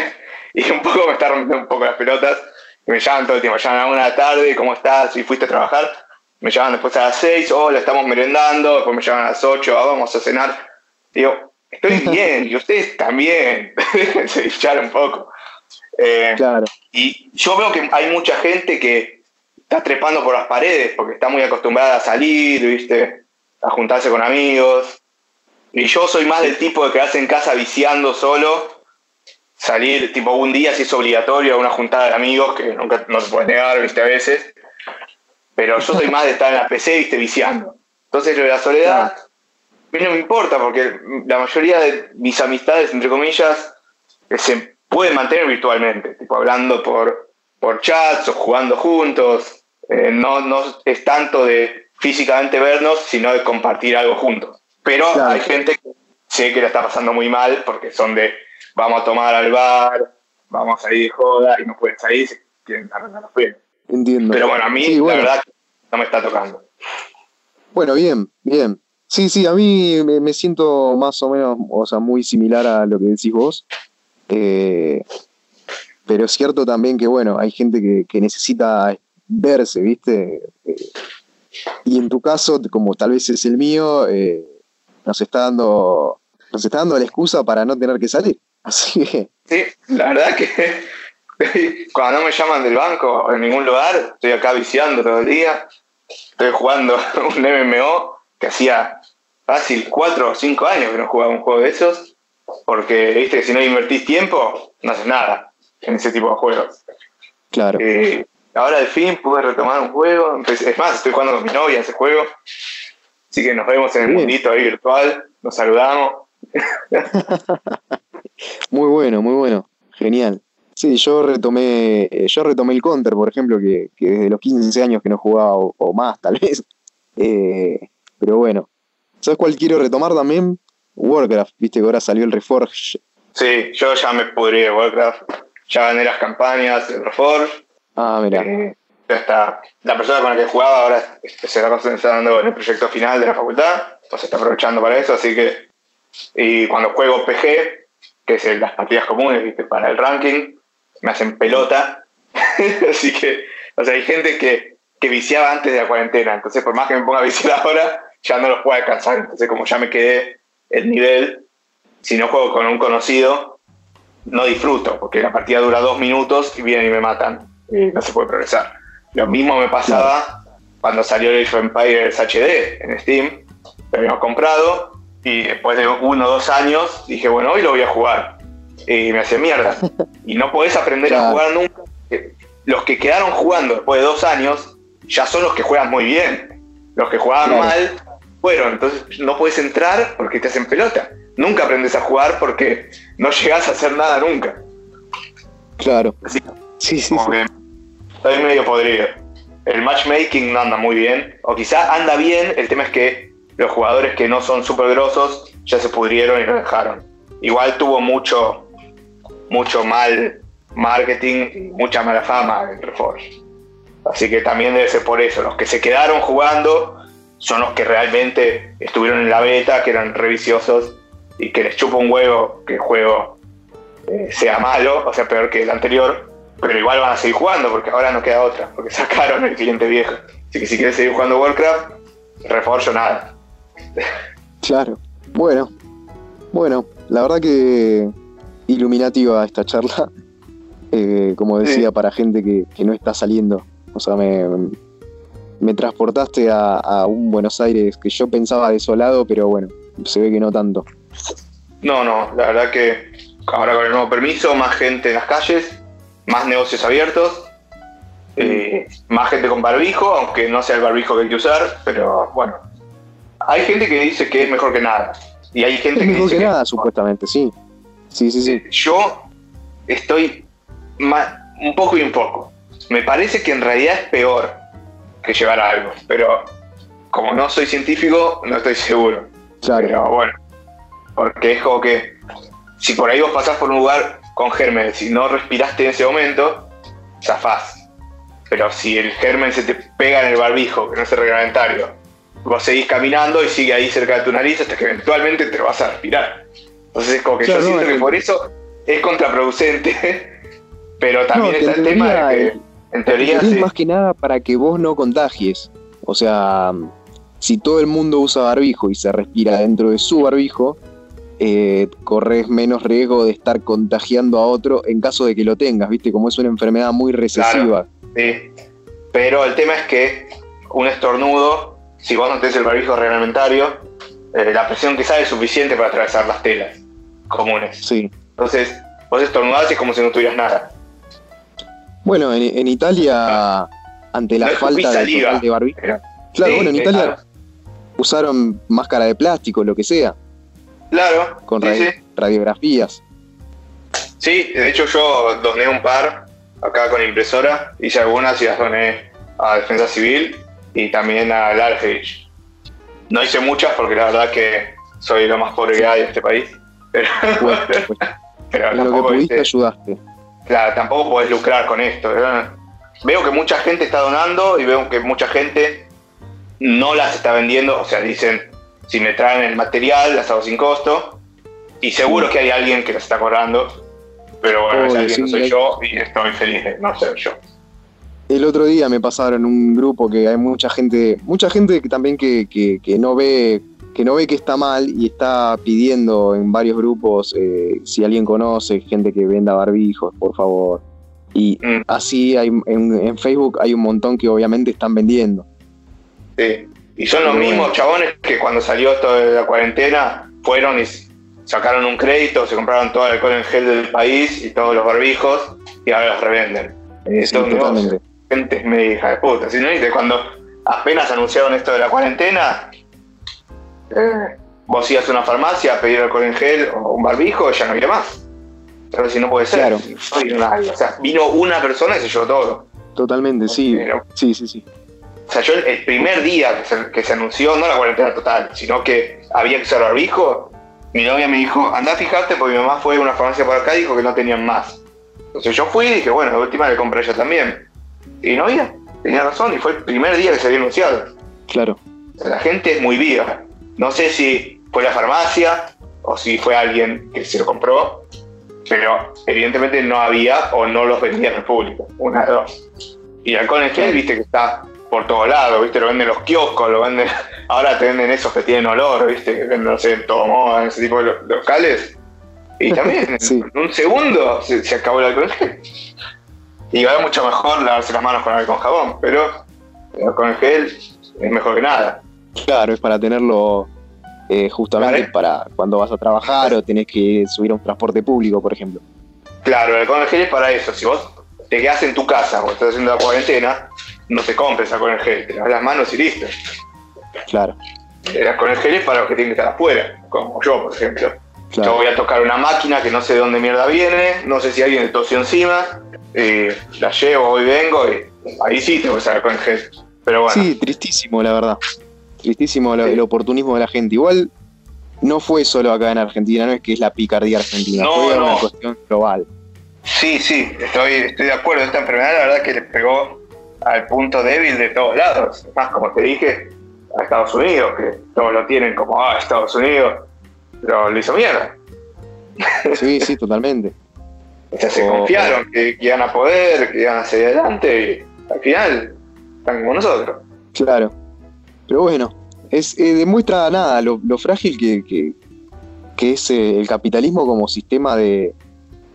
y un poco me está rompiendo un poco las pelotas. Y me llaman todo el tiempo. Me llaman a una de la tarde, ¿cómo estás? ¿Y fuiste a trabajar? Me llaman después a las 6, hola, estamos merendando. Después me llaman a las 8, ah, vamos a cenar. Digo, estoy bien, y ustedes también. se dicharon un poco. Eh, claro. Y yo veo que hay mucha gente que está trepando por las paredes porque está muy acostumbrada a salir, ¿viste? A juntarse con amigos. Y yo soy más del tipo de quedarse en casa viciando solo, salir tipo un día si es obligatorio a una juntada de amigos, que nunca no se puede negar, ¿viste? A veces. Pero yo soy más de estar en la PC, ¿viste? Viciando. Entonces lo de la soledad, a mí no me importa porque la mayoría de mis amistades, entre comillas, se pueden mantener virtualmente, tipo hablando por, por chats o jugando juntos. Eh, no, no es tanto de físicamente vernos, sino de compartir algo juntos. Pero hay gente que sé que la está pasando muy mal porque son de vamos a tomar al bar, vamos a ir de joda y no pueden salir, se quieren arreglar los pies. Entiendo. Pero bueno, a mí la verdad no me está tocando. Bueno, bien, bien. Sí, sí, a mí me, me, siento más o menos, o sea, muy similar a lo que decís vos. Eh, pero es cierto también que, bueno, hay gente que, necesita verse, ¿viste? Eh, y en tu caso, como tal vez es el mío, eh, nos está dando nos está dando la excusa para no tener que salir. Así. Sí, la verdad que cuando no me llaman del banco en ningún lugar, estoy acá viciando todo el día. Estoy jugando un MMO que hacía fácil cuatro o cinco años que no jugaba un juego de esos. Porque, viste, que si no invertís tiempo, no haces nada en ese tipo de juegos. Claro. Eh, ahora al fin pude retomar un juego. Es más, estoy jugando con mi novia ese juego. Así que nos vemos en el mundito ahí virtual. Nos saludamos. muy bueno, muy bueno. Genial. Sí, yo retomé, yo retomé el counter, por ejemplo, que, desde los 15 años que no jugaba o, más, tal vez. Eh, pero bueno. ¿Sabes cuál quiero retomar también? Warcraft, viste que ahora salió el Reforge. Sí, yo ya me pudrí de Warcraft. Ya gané las campañas del Reforge. Ah, mira. Eh, ya está. La persona con la que jugaba ahora se está concentrando en el proyecto final de la facultad. Entonces está aprovechando para eso, así que. Y cuando juego PG, que es las partidas comunes, viste, para el ranking, me hacen pelota. así que, o sea, hay gente que, que viciaba antes de la cuarentena. Entonces, por más que me ponga a viciar ahora, ya no los puedo alcanzar. Entonces, como ya me quedé el nivel, si no juego con un conocido, no disfruto, porque la partida dura dos minutos y vienen y me matan. Y no se puede progresar. Lo mismo me pasaba cuando salió el Age of Empires HD en Steam. Lo habíamos comprado y después de uno o dos años dije, bueno, hoy lo voy a jugar. Y me hace mierda. Y no podés aprender a jugar nunca. Los que quedaron jugando después de dos años ya son los que juegan muy bien. Los que jugaban mal fueron. Entonces no puedes entrar porque te hacen pelota. Nunca aprendes a jugar porque no llegas a hacer nada nunca. Claro. sí, sí, sí. estoy medio podrido. El matchmaking no anda muy bien. O quizá anda bien, el tema es que los jugadores que no son súper grosos ya se pudrieron y lo dejaron. Igual tuvo mucho, mucho mal marketing, mucha mala fama el Reforge. Así que también debe ser por eso. Los que se quedaron jugando son los que realmente estuvieron en la beta, que eran reviciosos y que les chupa un huevo que el juego eh, sea malo, o sea, peor que el anterior, pero igual van a seguir jugando porque ahora no queda otra, porque sacaron el cliente viejo. Así que si quieres seguir jugando Warcraft, reforzo nada. Claro, bueno, bueno, la verdad que iluminativa esta charla, eh, como decía, para gente que, que, no está saliendo. O sea, me, me transportaste a, un Buenos Aires que yo pensaba desolado, pero bueno, se ve que no tanto. No, no, la verdad que ahora con el nuevo permiso, más gente en las calles, más negocios abiertos, eh, más gente con barbijo, aunque no sea el barbijo que hay que usar, pero bueno. Hay gente que dice que es mejor que nada. Y hay gente es que mejor que nada, supuestamente, sí. Sí, sí, sí. Yo estoy un poco y un poco. Me parece que en realidad es peor que llevar algo, pero como no soy científico, no estoy seguro. Claro. Pero bueno, porque es como que si por ahí vos pasás por un lugar con gérmenes y no respiraste en ese momento, zafás. Pero si el germen se te pega en el barbijo, que no es reglamentario, vos seguís caminando y sigue ahí cerca de tu nariz hasta que eventualmente te vas a respirar. Entonces es como que yo siento que por eso es contraproducente, pero también está el tema de que en teoría... Es más que nada para que vos no contagies. O sea, si todo el mundo usa barbijo y se respira dentro de su barbijo, eh, corres menos riesgo de estar contagiando a otro en caso de que lo tengas, ¿viste? Como es una enfermedad muy recesiva. sí, pero el tema es que un estornudo, si vos no tenés el barbijo reglamentario, eh, la presión que sale es suficiente para atravesar las telas comunes. Sí. Entonces, vos estornudás y es como si no tuvieras nada. Bueno, en, Italia, ante la falta de, de barbijo. claro, bueno, en Italia usaron máscara de plástico, lo que sea. Claro. Con radiografías. Sí, de hecho yo doné un par acá con impresora, hice algunas y las doné a Defensa Civil y también a Large. No hice muchas porque la verdad que soy lo más pobre que hay en este país. Pero, pero lo que pudiste ayudaste. Claro, tampoco podés lucrar con esto. Veo que mucha gente está donando y veo que mucha gente no las está vendiendo. O sea, dicen, si me traen el material, las hago sin costo. Y seguro que hay alguien que las está cobrando. Pero bueno, ese alguien no soy yo y estoy feliz de no ser yo. El otro día me pasaron un grupo que hay mucha gente, mucha gente que también que, que no ve que no ve que está mal y está pidiendo en varios grupos eh, si alguien conoce gente que venda barbijos, por favor. Y mm. así hay, en, Facebook hay un montón que obviamente están vendiendo. Sí, y son los mismos chabones que cuando salió esto de la cuarentena fueron y sacaron un crédito, se compraron todo el alcohol en gel del país y todos los barbijos y ahora los revenden. Sí, son gente me hija de puta. Si no, cuando apenas anunciaron esto de la cuarentena, eh, vos ibas a una farmacia a pedir alcohol en gel o un barbijo, ya no había más. Pero si no puede ser. o sea, vino una persona y se llevó todo. Totalmente, sí. sí, sí, sí. O sea, yo el primer día que se, anunció, no la cuarentena total, sino que había que usar barbijo, mi novia me dijo, anda a fijarte porque mi mamá fue a una farmacia por acá y dijo que no tenían más. Entonces yo fui y dije, bueno, la última le compré yo también. Y no había, tenía razón, y fue el primer día que se había anunciado. Claro. la gente es muy viva. No sé si fue la farmacia o si fue alguien que se lo compró, pero evidentemente no había o no los vendía en público, una de dos. Y alcohol en gel, viste que está por todos lados, viste, lo venden los kioscos, lo venden, ahora te venden esos que tienen olor, viste, que venden, no sé, en todo modo, en ese tipo de locales. Y también, en un segundo se, acabó el alcohol en gel. Y va mucho mejor lavarse las manos con alcohol con jabón, pero el alcohol en gel es mejor que nada. Claro, es para tenerlo eh, justamente para cuando vas a trabajar o tenés que subir a un transporte público, por ejemplo. Claro, el alcohol gel es para eso. Si vos te quedás en tu casa o estás haciendo la cuarentena, no te compres alcohol gel, te lavas las manos y listo. Claro. El alcohol gel es para los que tienen que estar afuera, como yo, por ejemplo. Yo voy a tocar una máquina que no sé de dónde mierda viene, no sé si alguien le tosió encima, la llevo, y vengo y ahí sí tengo que usar alcohol gel. Pero bueno. Sí, tristísimo, la verdad. Tristísimo el oportunismo de la gente. Igual no fue solo acá en Argentina, no es que es la picardía argentina, fue una cuestión global. Sí, sí, estoy, estoy de acuerdo. Esta enfermedad, la verdad, que le pegó al punto débil de todos lados. Más, como te dije, a Estados Unidos, que todos lo tienen como, ah, Estados Unidos, lo, lo hizo mierda. Sí, sí, totalmente. o sea, se confiaron que, que, iban a poder, que iban a seguir adelante, y al final están como nosotros. Claro. Pero bueno, es, eh, demuestra nada lo, frágil que, que, es eh, el capitalismo como sistema de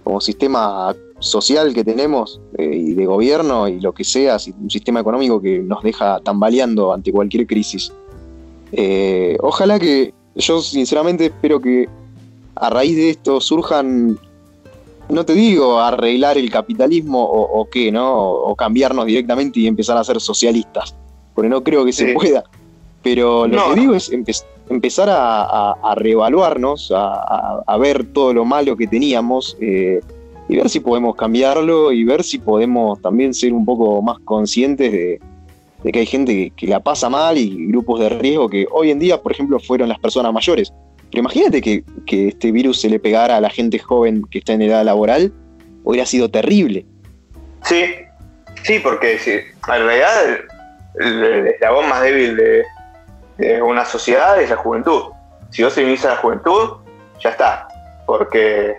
como sistema social que tenemos, eh, y de gobierno y lo que sea, un sistema económico que nos deja tambaleando ante cualquier crisis. Ojalá que yo sinceramente espero que a raíz de esto surjan, no te digo arreglar el capitalismo o, qué, ¿no? O, cambiarnos directamente y empezar a ser socialistas, porque no creo que se pueda. Pero lo que digo es empezar a, reevaluarnos, a, ver todo lo malo que teníamos eh, y ver si podemos cambiarlo y ver si podemos también ser un poco más conscientes de, que hay gente que, la pasa mal y grupos de riesgo que hoy en día, por ejemplo, fueron las personas mayores. Pero imagínate que, este virus se le pegara a la gente joven que está en edad laboral, hubiera sido terrible. Sí, sí, porque en realidad la voz más débil de, una sociedad es la juventud. Si vos se a la juventud, ya está. Porque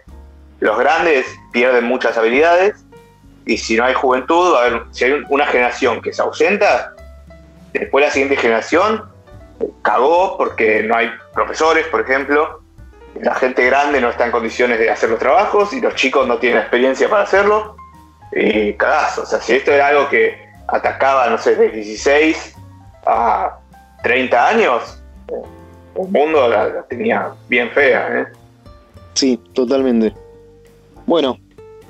los grandes pierden muchas habilidades y si no hay juventud, si hay una generación que se ausenta, después la siguiente generación cagó porque no hay profesores, por ejemplo, la gente grande no está en condiciones de hacer los trabajos y los chicos no tienen experiencia para hacerlo. Y cagazo, o sea, si esto era algo que atacaba, no sé, de 16 a 30 años, el mundo la, tenía bien fea. ¿eh? Sí, totalmente. Bueno,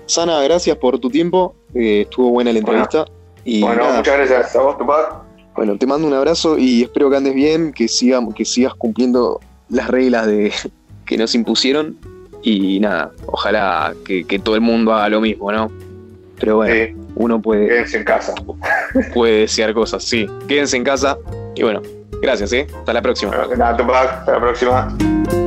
Sana, gracias por tu tiempo. Eh, estuvo buena la entrevista. Bueno, y bueno muchas gracias a vos, Tupac. Bueno, te mando un abrazo y espero que andes bien, que, que sigas cumpliendo las reglas de, que nos impusieron. Y nada, ojalá que, todo el mundo haga lo mismo, ¿no? Pero bueno, uno puede. Quédense en casa. Puede desear cosas, sí. Quédense en casa. Y bueno, gracias, ¿eh? Hasta la próxima. Hasta la próxima.